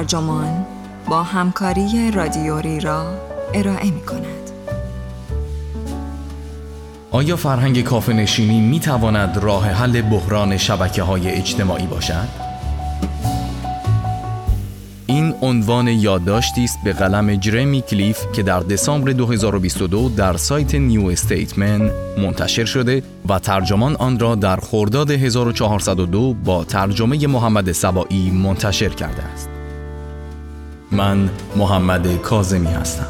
ترجمان با همکاری رادیوری را ارائه می کند. آیا فرهنگ کافه نشینی می تواند راه حل بحران شبکه های اجتماعی باشد؟ این عنوان یادداشتی است به قلم جرمی کلیف که در دسامبر 2022 در سایت نیو استیتمن منتشر شده و ترجمان آن را در خرداد 1402 با ترجمه محمد سبایی منتشر کرده است. من محمد کازمی هستم.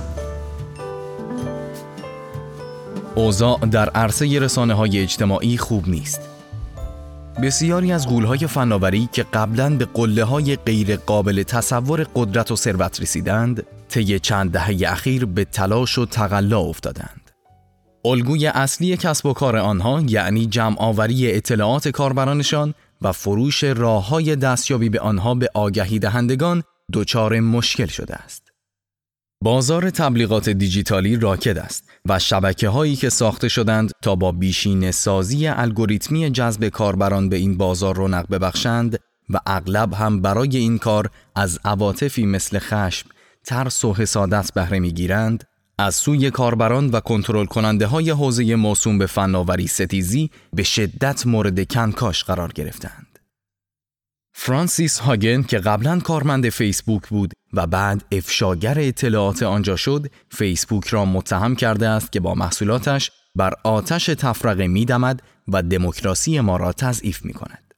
اوضاع در عرصه رسانه های اجتماعی خوب نیست. بسیاری از غولهای فناوری که قبلا به قله های غیر قابل تصور قدرت و ثروت رسیدند، طی چند دهه اخیر به تلاش و تقلا افتادند. الگوی اصلی کسب و کار آنها یعنی جمع آوری اطلاعات کاربرانشان و فروش راه های دستیابی به آنها به آگهی دهندگان دچار مشکل شده است. بازار تبلیغات دیجیتالی راکد است و شبکه هایی که ساخته شدند تا با بیشین سازی الگوریتمی جذب کاربران به این بازار رونق ببخشند و اغلب هم برای این کار از عواطفی مثل خشم، ترس و حسادت بهره می‌گیرند از سوی کاربران و کنترل کننده های حوزه موسوم به فناوری ستیزی به شدت مورد کنکاش قرار گرفتند. فرانسیس هاگن که قبلا کارمند فیسبوک بود و بعد افشاگر اطلاعات آنجا شد، فیسبوک را متهم کرده است که با محصولاتش بر آتش تفرقه میدمد و دموکراسی ما را تضعیف می کند.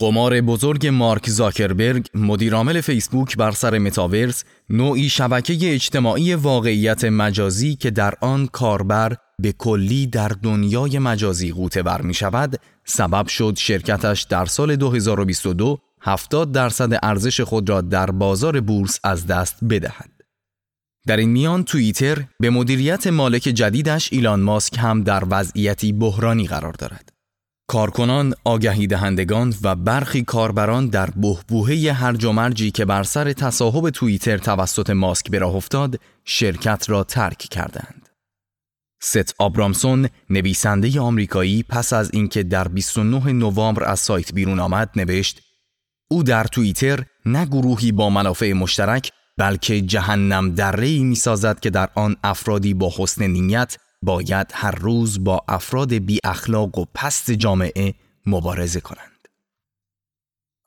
قمار بزرگ مارک زاکربرگ مدیرعامل فیسبوک بر سر متاورس نوعی شبکه اجتماعی واقعیت مجازی که در آن کاربر به کلی در دنیای مجازی قوطه بر می شود سبب شد شرکتش در سال 2022 70 درصد ارزش خود را در بازار بورس از دست بدهد. در این میان توییتر به مدیریت مالک جدیدش ایلان ماسک هم در وضعیتی بحرانی قرار دارد. کارکنان، آگهی دهندگان و برخی کاربران در بهبوهه هرج و مرجی که بر سر تصاحب توییتر توسط ماسک به راه افتاد، شرکت را ترک کردند. ست آبرامسون نویسنده آمریکایی پس از اینکه در 29 نوامبر از سایت بیرون آمد نوشت او در توییتر نه گروهی با منافع مشترک بلکه جهنم دره می سازد که در آن افرادی با حسن نیت باید هر روز با افراد بی اخلاق و پست جامعه مبارزه کنند.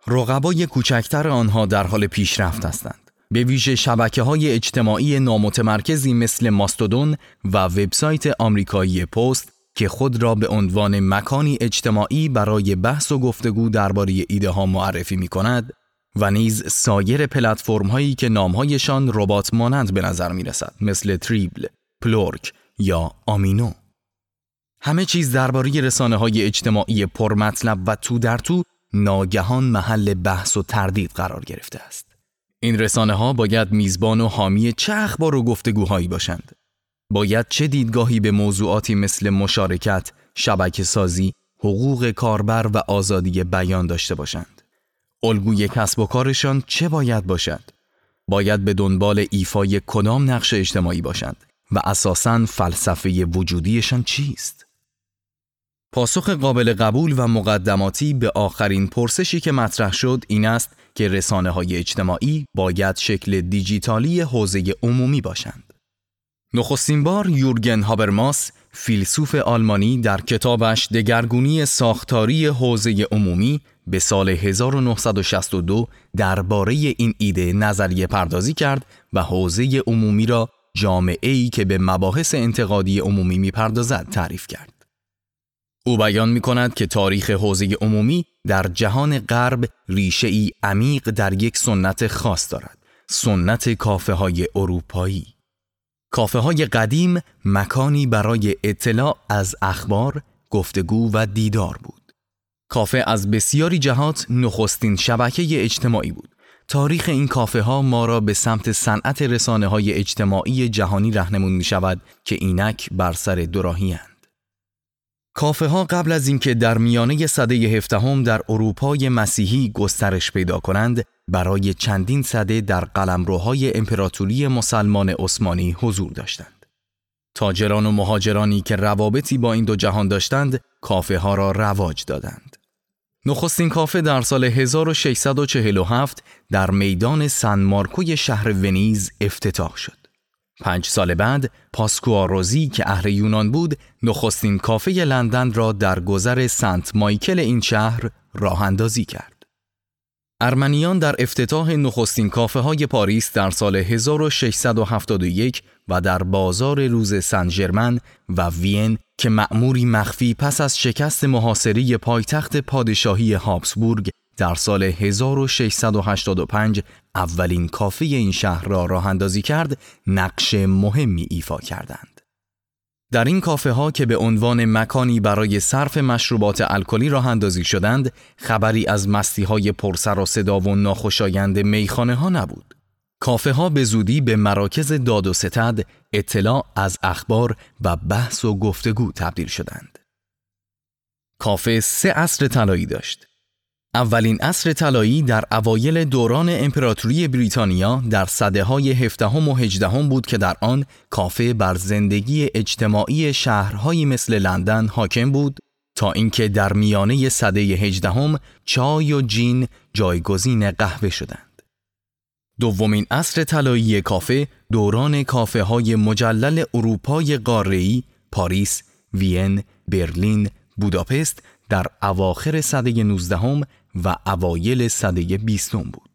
رقبای کوچکتر آنها در حال پیشرفت هستند. به ویژه شبکه های اجتماعی نامتمرکزی مثل ماستودون و وبسایت آمریکایی پست که خود را به عنوان مکانی اجتماعی برای بحث و گفتگو درباره ایده ها معرفی می کند و نیز سایر پلتفرم هایی که نامهایشان ربات مانند به نظر می رسد مثل Tribel، Plurk یا Amino. همه چیز درباره رسانه های اجتماعی پرمطلب و تو در تو ناگهان محل بحث و تردید قرار گرفته است. این رسانه ها باید میزبان و حامی چه اخبار و گفتگوهایی باشند. باید چه دیدگاهی به موضوعاتی مثل مشارکت، شبکه سازی، حقوق کاربر و آزادی بیان داشته باشند. الگوی کسب و کارشان چه باید باشد؟ باید به دنبال ایفای کدام نقش اجتماعی باشند و اساساً فلسفه وجودیشان چیست؟ پاسخ قابل قبول و مقدماتی به آخرین پرسشی که مطرح شد این است که رسانه های اجتماعی باید شکل دیجیتالی حوزه عمومی باشند. نخستین بار یورگن هابرماس فیلسوف آلمانی در کتابش دگرگونی ساختاری حوزه عمومی به سال 1962 درباره این ایده نظریه پردازی کرد و حوزه عمومی را جامعه ای که به مباحث انتقادی عمومی می‌پردازد تعریف کرد. او بیان می کند که تاریخ حوزه عمومی در جهان غرب ریشه ای عمیق در یک سنت خاص دارد. سنت کافه های اروپایی. کافه های قدیم مکانی برای اطلاع از اخبار، گفتگو و دیدار بود. کافه از بسیاری جهات نخستین شبکه اجتماعی بود. تاریخ این کافه ها ما را به سمت صنعت رسانه های اجتماعی جهانی رهنمون می شود که اینک بر سر دوراهی کافه ها قبل از اینکه در میانه صده هفدهم در اروپای مسیحی گسترش پیدا کنند برای چندین صده در قلمروهای امپراتوری مسلمان عثمانی حضور داشتند. تاجران و مهاجرانی که روابطی با این دو جهان داشتند کافه ها را رواج دادند. نخستین کافه در سال 1647 در میدان سن مارکوی شهر ونیز افتتاح شد. پنج سال بعد پاسکواروزی که اهل یونان بود نخستین کافه لندن را در گذر سنت مایکل این شهر راه اندازی کرد. ارمنیان در افتتاح نخستین کافه های پاریس در سال 1671 و در بازار روز سن و وین که مأموری مخفی پس از شکست محاصری پایتخت پادشاهی هابسبورگ در سال 1685 اولین کافه این شهر را راه اندازی کرد نقش مهمی ایفا کردند. در این کافه ها که به عنوان مکانی برای صرف مشروبات الکلی راه اندازی شدند خبری از مستی های پرسر و صدا و ناخوشایند میخانه ها نبود. کافه ها به زودی به مراکز داد و ستد، اطلاع از اخبار و بحث و گفتگو تبدیل شدند. کافه سه عصر طلایی داشت. اولین عصر طلایی در اوایل دوران امپراتوری بریتانیا در صده های هفدهم و هجدهم بود که در آن کافه بر زندگی اجتماعی شهرهایی مثل لندن حاکم بود تا اینکه در میانه صده هجدهم چای و جین جایگزین قهوه شدند. دومین عصر طلایی کافه دوران کافه های مجلل اروپای قاره‌ای، پاریس، وین، برلین، بوداپست در اواخر صده 19 و اوایل صده بیستم بود.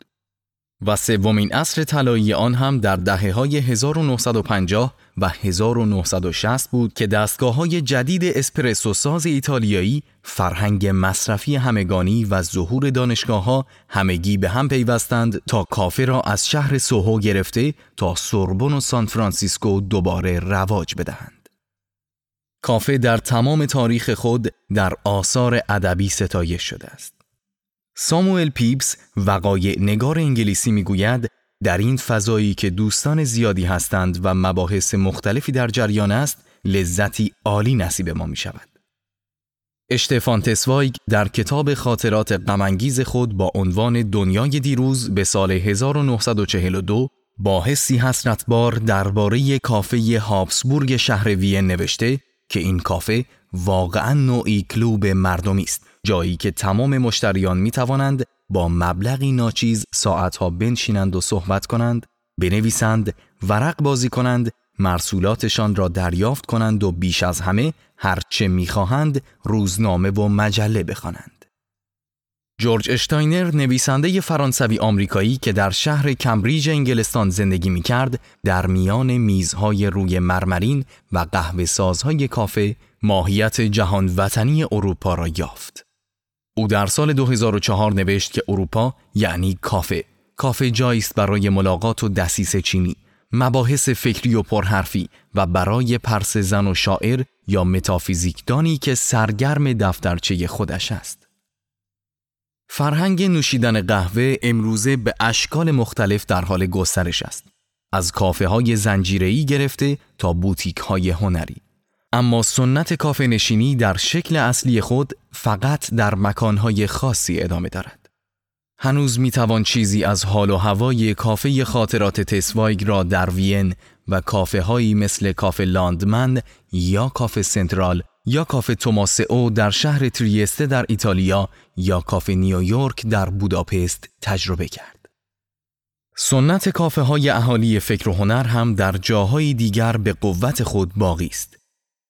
و سومین عصر طلایی آن هم در دهه های 1950 و 1960 بود که دستگاه های جدید اسپرسو ساز ایتالیایی، فرهنگ مصرفی همگانی و ظهور دانشگاه ها همگی به هم پیوستند تا کافه را از شهر سوهو گرفته تا سوربن و سان فرانسیسکو دوباره رواج بدهند. کافه در تمام تاریخ خود در آثار ادبی ستایش شده است. ساموئل پیپس وقایع نگار انگلیسی می‌گوید در این فضایی که دوستان زیادی هستند و مباحث مختلفی در جریان است لذتی عالی نصیب ما می شود. اشتفان تسوایگ در کتاب خاطرات غمانگیز خود با عنوان دنیای دیروز به سال 1942 با حسی حسرتبار درباره کافه هابسبورگ شهر وین نوشته که این کافه واقعا نوعی کلوب مردمی است جایی که تمام مشتریان می توانند با مبلغی ناچیز ساعتها بنشینند و صحبت کنند، بنویسند، ورق بازی کنند، مرسولاتشان را دریافت کنند و بیش از همه هرچه می‌خواهند روزنامه و مجله بخوانند. جورج اشتاینر نویسنده فرانسوی آمریکایی که در شهر کمبریج انگلستان زندگی می کرد در میان میزهای روی مرمرین و قهوه سازهای کافه ماهیت جهان وطنی اروپا را یافت. او در سال 2004 نوشت که اروپا یعنی کافه کافه جایی است برای ملاقات و دسیس چینی مباحث فکری و پرحرفی و برای پرس زن و شاعر یا متافیزیکدانی که سرگرم دفترچه خودش است فرهنگ نوشیدن قهوه امروزه به اشکال مختلف در حال گسترش است از کافه های زنجیره‌ای گرفته تا بوتیک های هنری اما سنت کافه نشینی در شکل اصلی خود فقط در مکانهای خاصی ادامه دارد. هنوز می توان چیزی از حال و هوای کافه خاطرات تسوایگ را در وین و کافه هایی مثل کافه لاندمن یا کافه سنترال یا کافه توماس او در شهر تریسته در ایتالیا یا کافه نیویورک در بوداپست تجربه کرد. سنت کافه های اهالی فکر و هنر هم در جاهای دیگر به قوت خود باقی است.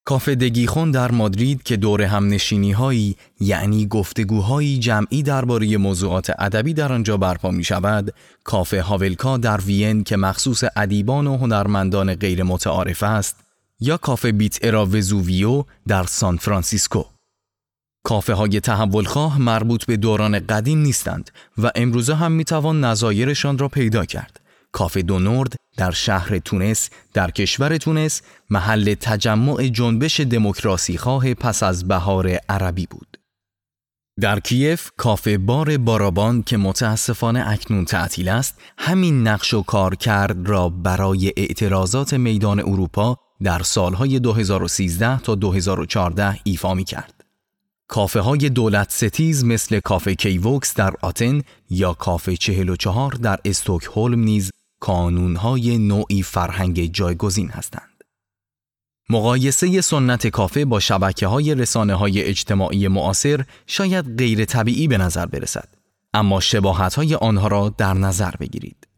کافه دگیخون در مادرید که دور هم نشینی هایی یعنی گفتگوهایی جمعی درباره موضوعات ادبی در آنجا برپا می شود، کافه هاولکا در وین که مخصوص ادیبان و هنرمندان غیر متعارف است، یا کافه بیت ارا وزوویو در سان فرانسیسکو. کافه های تحولخواه مربوط به دوران قدیم نیستند و امروزه هم می توان نظایرشان را پیدا کرد. کافه دو نورد در شهر تونس در کشور تونس محل تجمع جنبش دموکراسی خواه پس از بهار عربی بود. در کیف کافه بار بارابان که متاسفانه اکنون تعطیل است همین نقش و کار کرد را برای اعتراضات میدان اروپا در سالهای 2013 تا 2014 ایفا می کرد. کافه های دولت ستیز مثل کافه کیوکس در آتن یا کافه 44 در استوکهلم نیز کانونهای نوعی فرهنگ جایگزین هستند. مقایسه سنت کافه با شبکه های رسانه های اجتماعی معاصر شاید غیر طبیعی به نظر برسد اما شباهت های آنها را در نظر بگیرید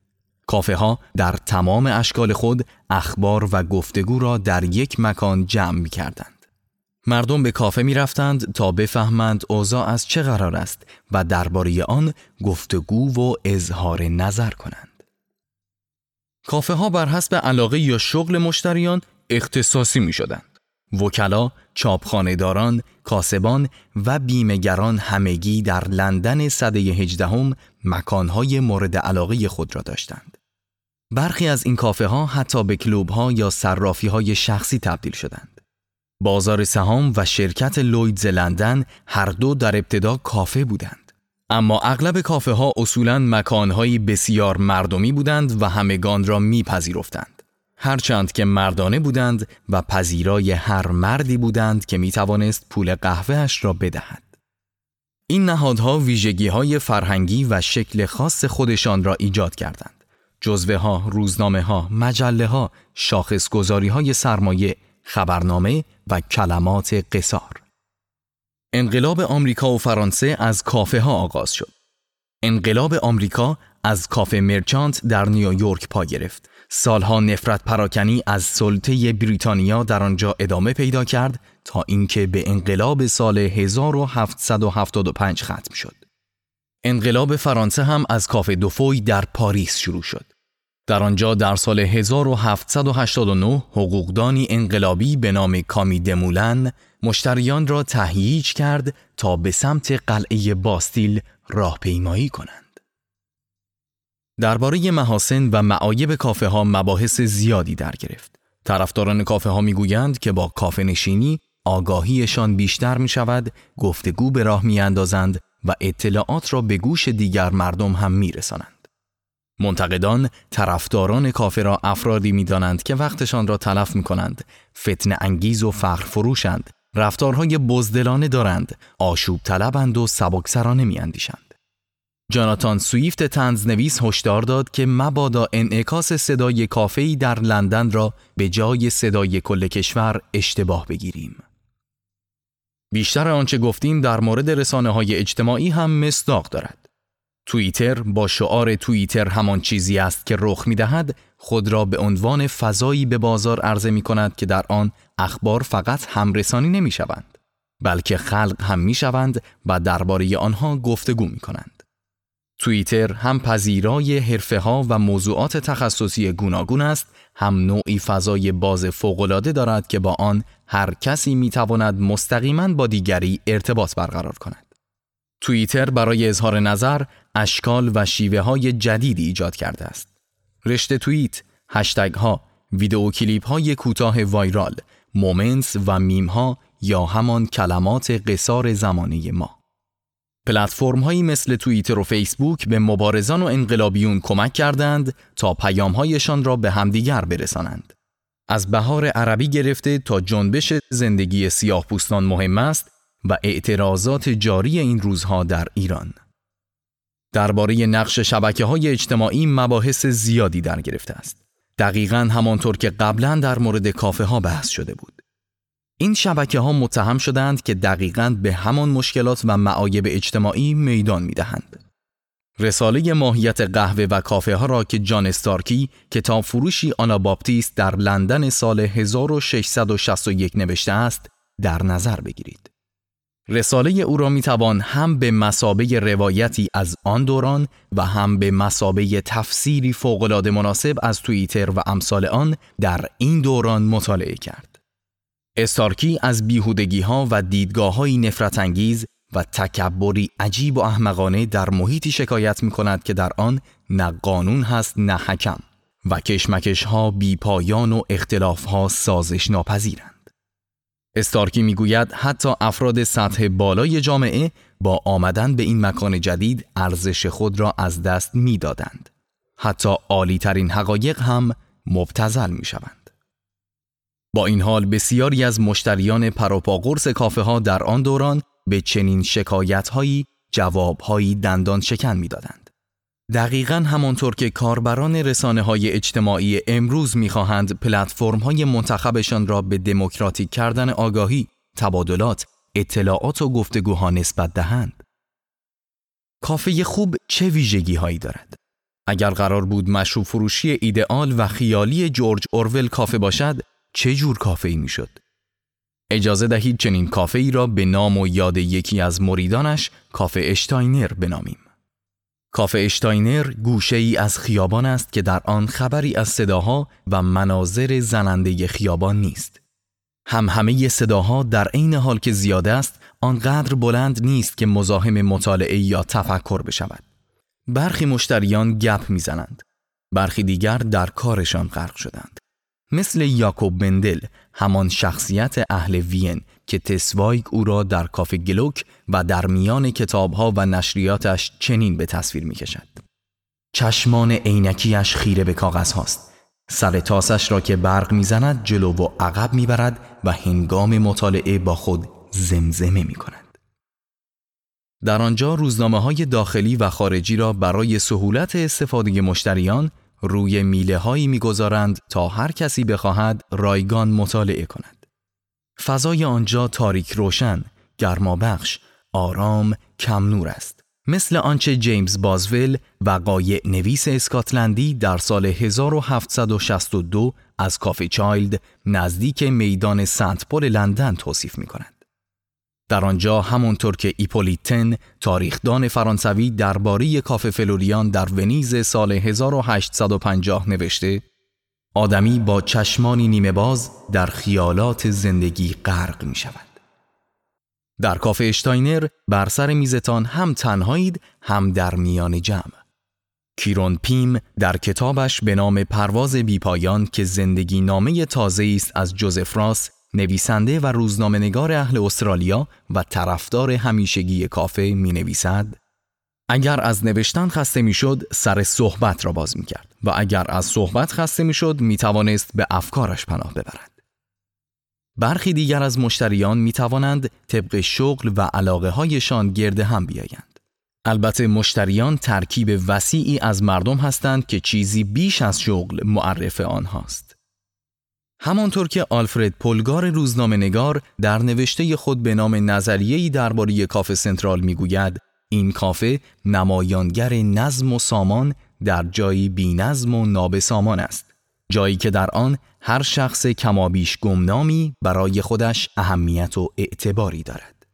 کافه ها در تمام اشکال خود اخبار و گفتگو را در یک مکان جمع می کردند. مردم به کافه می رفتند تا بفهمند اوضاع از چه قرار است و درباره آن گفتگو و اظهار نظر کنند. کافه ها بر حسب علاقه یا شغل مشتریان اختصاصی می شدند. وکلا، چاپخانهداران، کاسبان و بیمهگران همگی در لندن صده هجدهم مکانهای مورد علاقه خود را داشتند. برخی از این کافه ها حتی به کلوب ها یا صرافی های شخصی تبدیل شدند. بازار سهام و شرکت لویدز لندن هر دو در ابتدا کافه بودند. اما اغلب کافه ها اصولاً مکانهایی بسیار مردمی بودند و همگان را میپذیرفتند. هرچند که مردانه بودند و پذیرای هر مردی بودند که می توانست پول قهوهش را بدهد. این نهادها ویژگی های فرهنگی و شکل خاص خودشان را ایجاد کردند. جزوه ها، روزنامه ها، مجله ها، شاخص گذاری های سرمایه، خبرنامه و کلمات قصار. انقلاب آمریکا و فرانسه از کافه ها آغاز شد. انقلاب آمریکا از کافه مرچانت در نیویورک پا گرفت. سالها نفرت پراکنی از سلطه بریتانیا در آنجا ادامه پیدا کرد تا اینکه به انقلاب سال 1775 ختم شد. انقلاب فرانسه هم از کافه دوفوی در پاریس شروع شد. در آنجا در سال 1789 حقوقدانی انقلابی به نام کامی دمولن مشتریان را تهییج کرد تا به سمت قلعه باستیل راهپیمایی کنند. درباره محاسن و معایب کافه ها مباحث زیادی در گرفت. طرفداران کافه ها می‌گویند که با کافه نشینی آگاهیشان بیشتر می شود، گفتگو به راه می اندازند و اطلاعات را به گوش دیگر مردم هم می رسانند. منتقدان طرفداران کافه را افرادی می دانند که وقتشان را تلف می کنند، فتن انگیز و فخر فروشند، رفتارهای بزدلانه دارند، آشوب طلبند و سبکسرانه می اندیشند. جاناتان سویفت تنزنویس هشدار داد که مبادا انعکاس صدای کافه‌ای در لندن را به جای صدای کل کشور اشتباه بگیریم. بیشتر آنچه گفتیم در مورد رسانه های اجتماعی هم مصداق دارد. توییتر با شعار توییتر همان چیزی است که رخ می دهد خود را به عنوان فضایی به بازار عرضه می کند که در آن اخبار فقط همرسانی نمی شوند بلکه خلق هم می شوند و درباره آنها گفتگو می کنند. توییتر هم پذیرای حرفه ها و موضوعات تخصصی گوناگون است هم نوعی فضای باز فوقالعاده دارد که با آن هر کسی می تواند مستقیما با دیگری ارتباط برقرار کند. توییتر برای اظهار نظر اشکال و شیوه های جدیدی ایجاد کرده است. رشته توییت، هشتگ ها، ویدئو کلیپ های کوتاه viral، Moments و میم ها یا همان کلمات قصار زمانه ما. پلتفرم هایی مثل توییتر و فیسبوک به مبارزان و انقلابیون کمک کردند تا پیام هایشان را به همدیگر برسانند. از بهار عربی گرفته تا جنبش زندگی سیاه پوستان مهم است و اعتراضات جاری این روزها در ایران. درباره نقش شبکه های اجتماعی مباحث زیادی در گرفته است. دقیقا همانطور که قبلا در مورد کافه ها بحث شده بود. این شبکه ها متهم شدند که دقیقا به همان مشکلات و معایب اجتماعی میدان می دهند. رساله ماهیت قهوه و کافه ها را که جان استارکی کتاب فروشی آناباپتیست در لندن سال 1661 نوشته است در نظر بگیرید. رساله او را می توان هم به مسابه روایتی از آن دوران و هم به مسابه تفسیری فوقالعاده مناسب از توییتر و امثال آن در این دوران مطالعه کرد. استارکی از بیهودگی ها و دیدگاه های نفرت انگیز و تکبری عجیب و احمقانه در محیطی شکایت می کند که در آن نه قانون هست نه حکم و کشمکش ها بی پایان و اختلاف ها سازش ناپذیرند. استارکی می‌گوید حتی افراد سطح بالای جامعه با آمدن به این مکان جدید ارزش خود را از دست می‌دادند. حتی عالی ترین حقایق هم مبتزل می شوند. با این حال بسیاری از مشتریان پروپاگورس کافه ها در آن دوران به چنین شکایت هایی جواب هایی دندان شکن می دادند. دقیقا همانطور که کاربران رسانه های اجتماعی امروز می‌خواهند پلتفرم های منتخبشان را به دموکراتیک کردن آگاهی، تبادلات، اطلاعات و گفتگوها نسبت دهند. کافه خوب چه ویژگی هایی دارد؟ اگر قرار بود مشروب فروشی ایدئال و خیالی جورج اورول کافه باشد، چه جور کافه ای می شد؟ اجازه دهید چنین کافه ای را به نام و یاد یکی از مریدانش کافه اشتاینر بنامیم. کافه اشتاینر گوشه ای از خیابان است که در آن خبری از صداها و مناظر زننده خیابان نیست. هم همه صداها در عین حال که زیاده است آنقدر بلند نیست که مزاحم مطالعه یا تفکر بشود. برخی مشتریان گپ می‌زنند. برخی دیگر در کارشان غرق شدند. مثل یاکوب بندل همان شخصیت اهل وین که تسوایگ او را در کافه گلوک و در میان کتابها و نشریاتش چنین به تصویر می کشد. چشمان عینکیش خیره به کاغذ هاست. سر تاسش را که برق می‌زند جلو و عقب می‌برد و هنگام مطالعه با خود زمزمه می کند. در آنجا روزنامه های داخلی و خارجی را برای سهولت استفاده مشتریان روی میله هایی می‌گذارند تا هر کسی بخواهد رایگان مطالعه کند. فضای آنجا تاریک روشن، گرمابخش، آرام، کم نور است. مثل آنچه جیمز بازول وقایع نویس اسکاتلندی در سال 1762 از کافه چایلد نزدیک میدان سنت پل لندن توصیف می کند. در آنجا همانطور که ایپولیت تن تاریخدان فرانسوی درباره کافه فلوریان در ونیز سال 1850 نوشته آدمی با چشمانی نیمه باز در خیالات زندگی غرق می شود. در کافه اشتاینر بر سر میزتان هم تنهایید هم در میان جمع. کیرون پیم در کتابش به نام پرواز بیپایان که زندگی نامه تازه است از جوزف راس نویسنده و روزنامه‌نگار اهل استرالیا و طرفدار همیشگی کافه می نویسد اگر از نوشتن خسته می‌شد سر صحبت را باز می کرد و اگر از صحبت خسته می شد می توانست به افکارش پناه ببرد. برخی دیگر از مشتریان می توانند طبق شغل و علاقه هایشان گرد هم بیایند. البته مشتریان ترکیب وسیعی از مردم هستند که چیزی بیش از شغل معرف آنهاست. همانطور که آلفرد پولگار روزنامه نگار در نوشته خود به نام نظریه‌ای درباره کافه سنترال می‌گوید این کافه نمایانگر نظم و سامان در جایی بی نظم و نابسامان است جایی که در آن هر شخص کمابیش گمنامی برای خودش اهمیت و اعتباری دارد.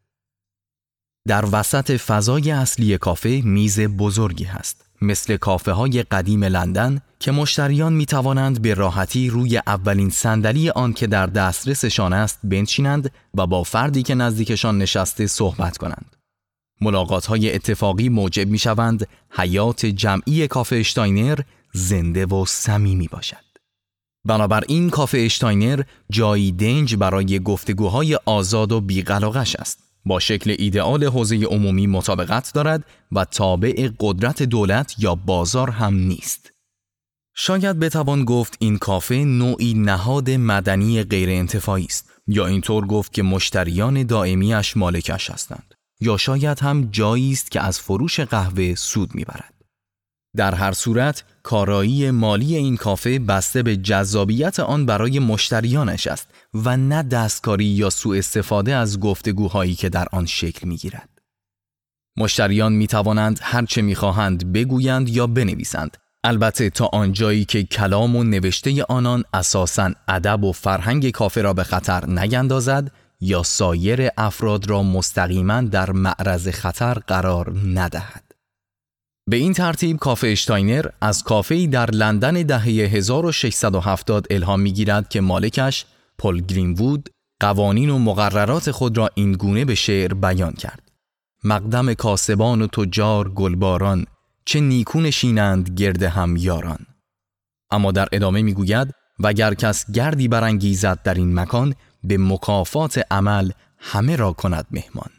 در وسط فضای اصلی کافه میز بزرگی هست. مثل کافه های قدیم لندن که مشتریان می توانند به راحتی روی اولین صندلی آن که در دسترسشان است بنشینند و با فردی که نزدیکشان نشسته صحبت کنند. ملاقات های اتفاقی موجب می شوند حیات جمعی کافه اشتاینر زنده و صمیمی باشد. بنابراین کافه اشتاینر جایی دنج برای گفتگوهای آزاد و بیقلاقش است. با شکل ایدئال حوزه عمومی مطابقت دارد و تابع قدرت دولت یا بازار هم نیست. شاید بتوان گفت این کافه نوعی نهاد مدنی غیر انتفاعی است یا اینطور گفت که مشتریان دائمیش مالکش هستند یا شاید هم جایی است که از فروش قهوه سود می‌برد. در هر صورت کارایی مالی این کافه بسته به جذابیت آن برای مشتریانش است و نه دستکاری یا سوء استفاده از گفتگوهایی که در آن شکل می گیرد. مشتریان می توانند هرچه می خواهند بگویند یا بنویسند البته تا آنجایی که کلام و نوشته آنان اساساً ادب و فرهنگ کافه را به خطر نیندازد یا سایر افراد را مستقیما در معرض خطر قرار ندهد. به این ترتیب کافه اشتاینر از کافه‌ای در لندن دهه 1670 الهام می‌گیرد که مالکش پل گرینوود قوانین و مقررات خود را این گونه به شعر بیان کرد. مقدم کاسبان و تجار گلباران چه نیکون شینند گرد هم یاران. اما در ادامه می‌گوید وگر کس گردی برانگیزد در این مکان به مکافات عمل همه را کند مهمان.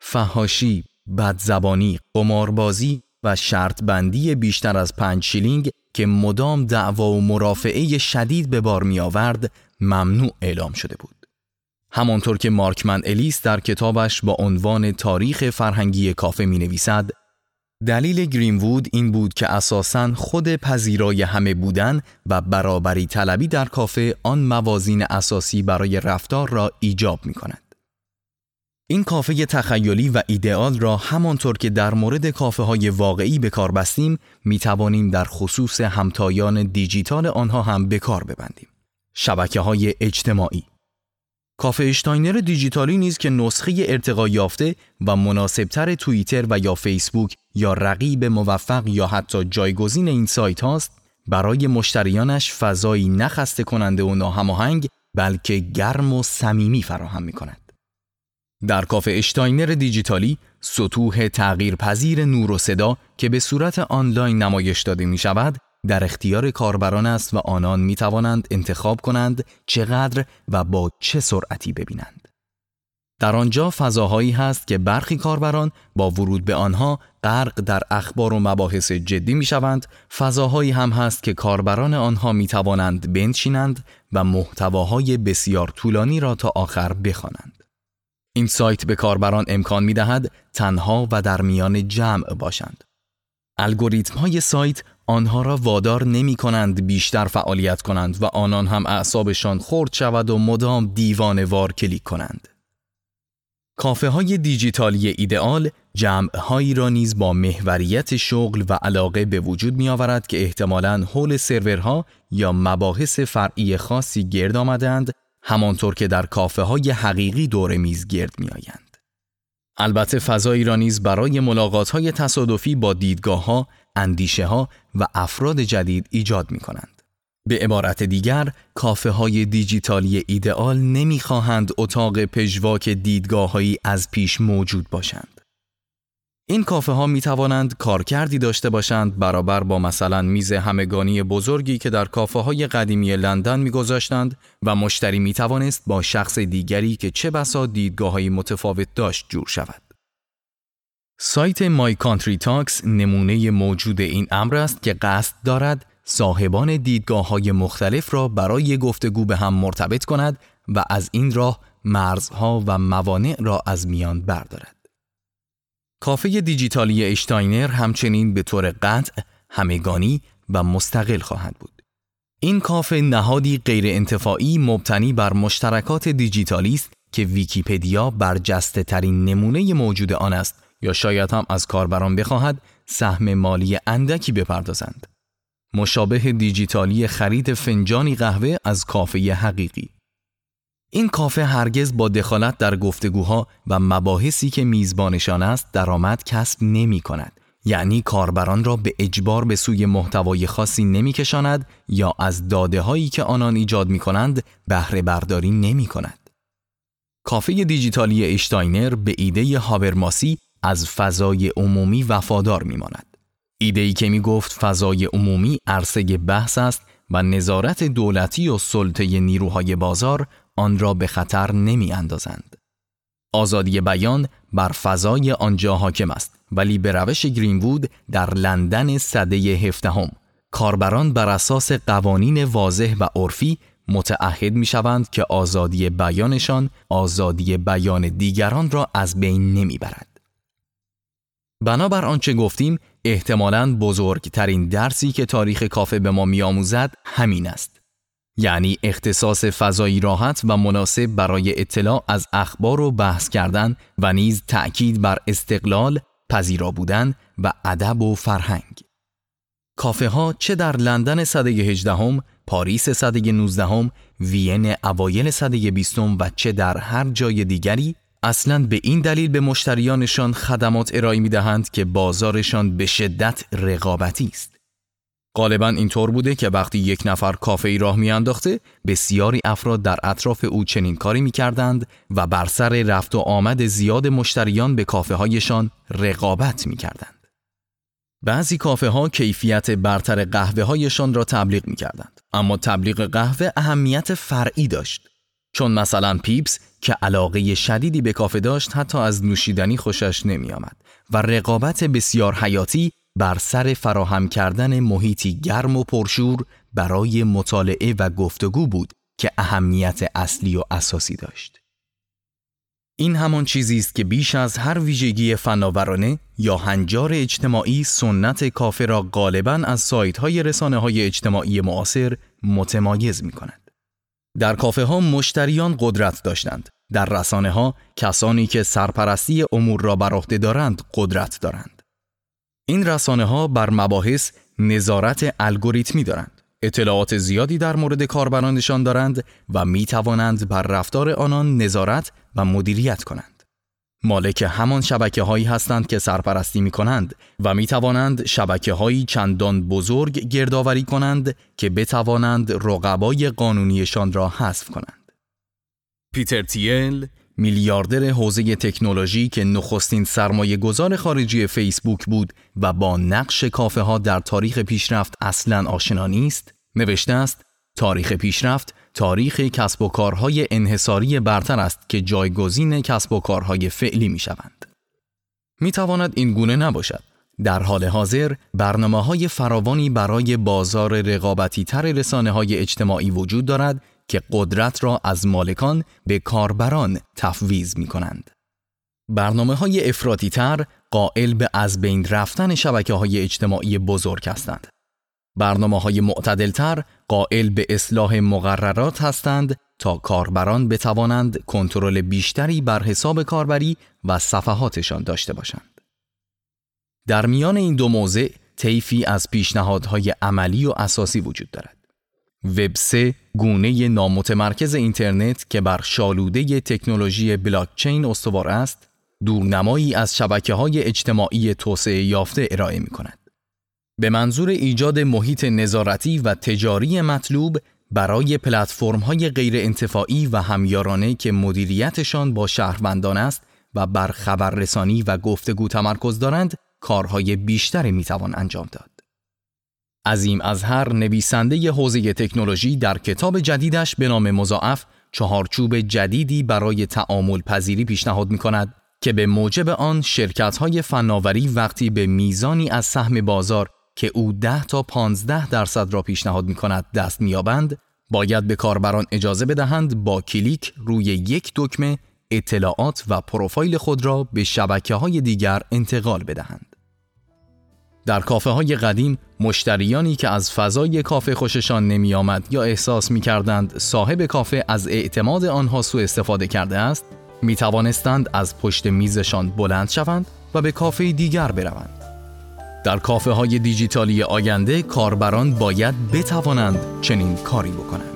فهاشی بدزبانی، قماربازی و شرط بندی بیشتر از پنج شیلینگ که مدام دعوا و مرافعه شدید به بار می آورد ممنوع اعلام شده بود. همانطور که مارکمن الیس در کتابش با عنوان تاریخ فرهنگی کافه می نویسد دلیل گرینوود این بود که اساساً خود پذیرای همه بودن و برابری طلبی در کافه آن موازین اساسی برای رفتار را ایجاب می کند. این کافه تخیلی و ایدئال را همانطور که در مورد کافه های واقعی به کار بستیم می توانیم در خصوص همتایان دیجیتال آنها هم به کار ببندیم. شبکه های اجتماعی کافه اشتاینر دیجیتالی نیز که نسخه ارتقا یافته و مناسبتر توییتر و یا فیسبوک یا رقیب موفق یا حتی جایگزین این سایت هاست برای مشتریانش فضایی نخسته کننده و ناهماهنگ بلکه گرم و صمیمی فراهم می کند. در کافه اشتاینر دیجیتالی سطوح تغییرپذیر نور و صدا که به صورت آنلاین نمایش داده می شود در اختیار کاربران است و آنان می توانند انتخاب کنند چقدر و با چه سرعتی ببینند. در آنجا فضاهایی هست که برخی کاربران با ورود به آنها غرق در اخبار و مباحث جدی می شوند، فضاهایی هم هست که کاربران آنها می توانند بنشینند و محتواهای بسیار طولانی را تا آخر بخوانند. این سایت به کاربران امکان می دهد تنها و در میان جمع باشند. الگوریتم های سایت آنها را وادار نمی کنند بیشتر فعالیت کنند و آنان هم اعصابشان خرد شود و مدام دیوان وار کلیک کنند. کافه های دیجیتالی ایدئال جمع هایی را نیز با محوریت شغل و علاقه به وجود می آورد که احتمالاً حول سرورها یا مباحث فرعی خاصی گرد آمدند همانطور که در کافه های حقیقی دور میز گرد می آیند. البته فضایی را برای ملاقات های تصادفی با دیدگاه ها، اندیشه ها و افراد جدید ایجاد می کنند. به عبارت دیگر، کافه های دیجیتالی ایدئال نمی خواهند اتاق پژواک دیدگاه هایی از پیش موجود باشند. این کافه ها می توانند کارکردی داشته باشند برابر با مثلا میز همگانی بزرگی که در کافه های قدیمی لندن می گذاشتند و مشتری می توانست با شخص دیگری که چه بسا دیدگاه های متفاوت داشت جور شود. سایت My Country Talks نمونه موجود این امر است که قصد دارد صاحبان دیدگاه های مختلف را برای گفتگو به هم مرتبط کند و از این راه مرزها و موانع را از میان بردارد. کافه دیجیتالی اشتاینر همچنین به طور قطع همگانی و مستقل خواهد بود. این کافه نهادی غیر انتفاعی مبتنی بر مشترکات دیجیتالی است که ویکیپدیا برجسته ترین نمونه موجود آن است یا شاید هم از کاربران بخواهد سهم مالی اندکی بپردازند. مشابه دیجیتالی خرید فنجانی قهوه از کافه حقیقی. این کافه هرگز با دخالت در گفتگوها و مباحثی که میزبانشان است درآمد کسب نمی کند. یعنی کاربران را به اجبار به سوی محتوای خاصی نمیکشاند یا از داده هایی که آنان ایجاد می کنند بهره برداری نمی کند. کافه دیجیتالی اشتاینر به ایده هابرماسی از فضای عمومی وفادار می ماند. ایده ای که می گفت فضای عمومی عرصه بحث است و نظارت دولتی و سلطه نیروهای بازار آن را به خطر نمی اندازند. آزادی بیان بر فضای آنجا حاکم است ولی به روش گرینوود در لندن صده هفدهم کاربران بر اساس قوانین واضح و عرفی متعهد می شوند که آزادی بیانشان آزادی بیان دیگران را از بین نمی برد. بنابر آنچه گفتیم احتمالاً بزرگترین درسی که تاریخ کافه به ما میآموزد همین است. یعنی اختصاص فضایی راحت و مناسب برای اطلاع از اخبار و بحث کردن و نیز تأکید بر استقلال، پذیرا بودن و ادب و فرهنگ. کافه ها چه در لندن صده 18 پاریس صده 19 وین اوایل صده 20 و چه در هر جای دیگری اصلا به این دلیل به مشتریانشان خدمات ارائه می دهند که بازارشان به شدت رقابتی است. غالبا اینطور بوده که وقتی یک نفر کافه ای راه میانداخته بسیاری افراد در اطراف او چنین کاری می‌کردند و بر سر رفت و آمد زیاد مشتریان به کافه هایشان رقابت می‌کردند. بعضی کافه ها کیفیت برتر قهوه هایشان را تبلیغ می‌کردند اما تبلیغ قهوه اهمیت فرعی داشت چون مثلا پیپس که علاقه شدیدی به کافه داشت حتی از نوشیدنی خوشش نمی آمد و رقابت بسیار حیاتی بر سر فراهم کردن محیطی گرم و پرشور برای مطالعه و گفتگو بود که اهمیت اصلی و اساسی داشت. این همان چیزی است که بیش از هر ویژگی فناورانه یا هنجار اجتماعی سنت کافه را غالبا از سایت های رسانه های اجتماعی معاصر متمایز می کند. در کافه ها مشتریان قدرت داشتند. در رسانه ها کسانی که سرپرستی امور را بر عهده دارند قدرت دارند. این رسانه ها بر مباحث نظارت الگوریتمی دارند. اطلاعات زیادی در مورد کاربرانشان دارند و می توانند بر رفتار آنان نظارت و مدیریت کنند. مالک همان شبکه هایی هستند که سرپرستی می کنند و می توانند شبکه هایی چندان بزرگ گردآوری کنند که بتوانند رقبای قانونیشان را حذف کنند. پیتر تیل میلیاردر حوزه تکنولوژی که نخستین سرمایه گذار خارجی فیسبوک بود و با نقش کافه ها در تاریخ پیشرفت اصلا آشنا نیست نوشته است تاریخ پیشرفت تاریخ کسب و کارهای انحصاری برتر است که جایگزین کسب و کارهای فعلی می شوند. می تواند این گونه نباشد. در حال حاضر برنامه های فراوانی برای بازار رقابتی تر رسانه های اجتماعی وجود دارد که قدرت را از مالکان به کاربران تفویض می کنند. برنامه های افراتی تر قائل به از بین رفتن شبکه های اجتماعی بزرگ هستند. برنامه های معتدلتر قائل به اصلاح مقررات هستند تا کاربران بتوانند کنترل بیشتری بر حساب کاربری و صفحاتشان داشته باشند. در میان این دو موضع طیفی از پیشنهادهای عملی و اساسی وجود دارد. وب 3 گونه نامتمرکز اینترنت که بر شالوده تکنولوژی بلاکچین استوار است، دورنمایی از شبکه های اجتماعی توسعه یافته ارائه می کند. به منظور ایجاد محیط نظارتی و تجاری مطلوب برای های غیر انتفاعی و همیارانه که مدیریتشان با شهروندان است و بر خبررسانی و گفتگو تمرکز دارند، کارهای بیشتری می‌توان انجام داد. عظیم هر نویسنده حوزه تکنولوژی در کتاب جدیدش به نام مضاعف چهارچوب جدیدی برای تعامل پذیری پیشنهاد می کند که به موجب آن شرکت های فناوری وقتی به میزانی از سهم بازار که او 10 تا 15 درصد را پیشنهاد می کند دست میابند باید به کاربران اجازه بدهند با کلیک روی یک دکمه اطلاعات و پروفایل خود را به شبکه های دیگر انتقال بدهند. در کافه های قدیم مشتریانی که از فضای کافه خوششان نمی آمد یا احساس می کردند صاحب کافه از اعتماد آنها سوء استفاده کرده است می توانستند از پشت میزشان بلند شوند و به کافه دیگر بروند. در کافه های دیجیتالی آینده کاربران باید بتوانند چنین کاری بکنند.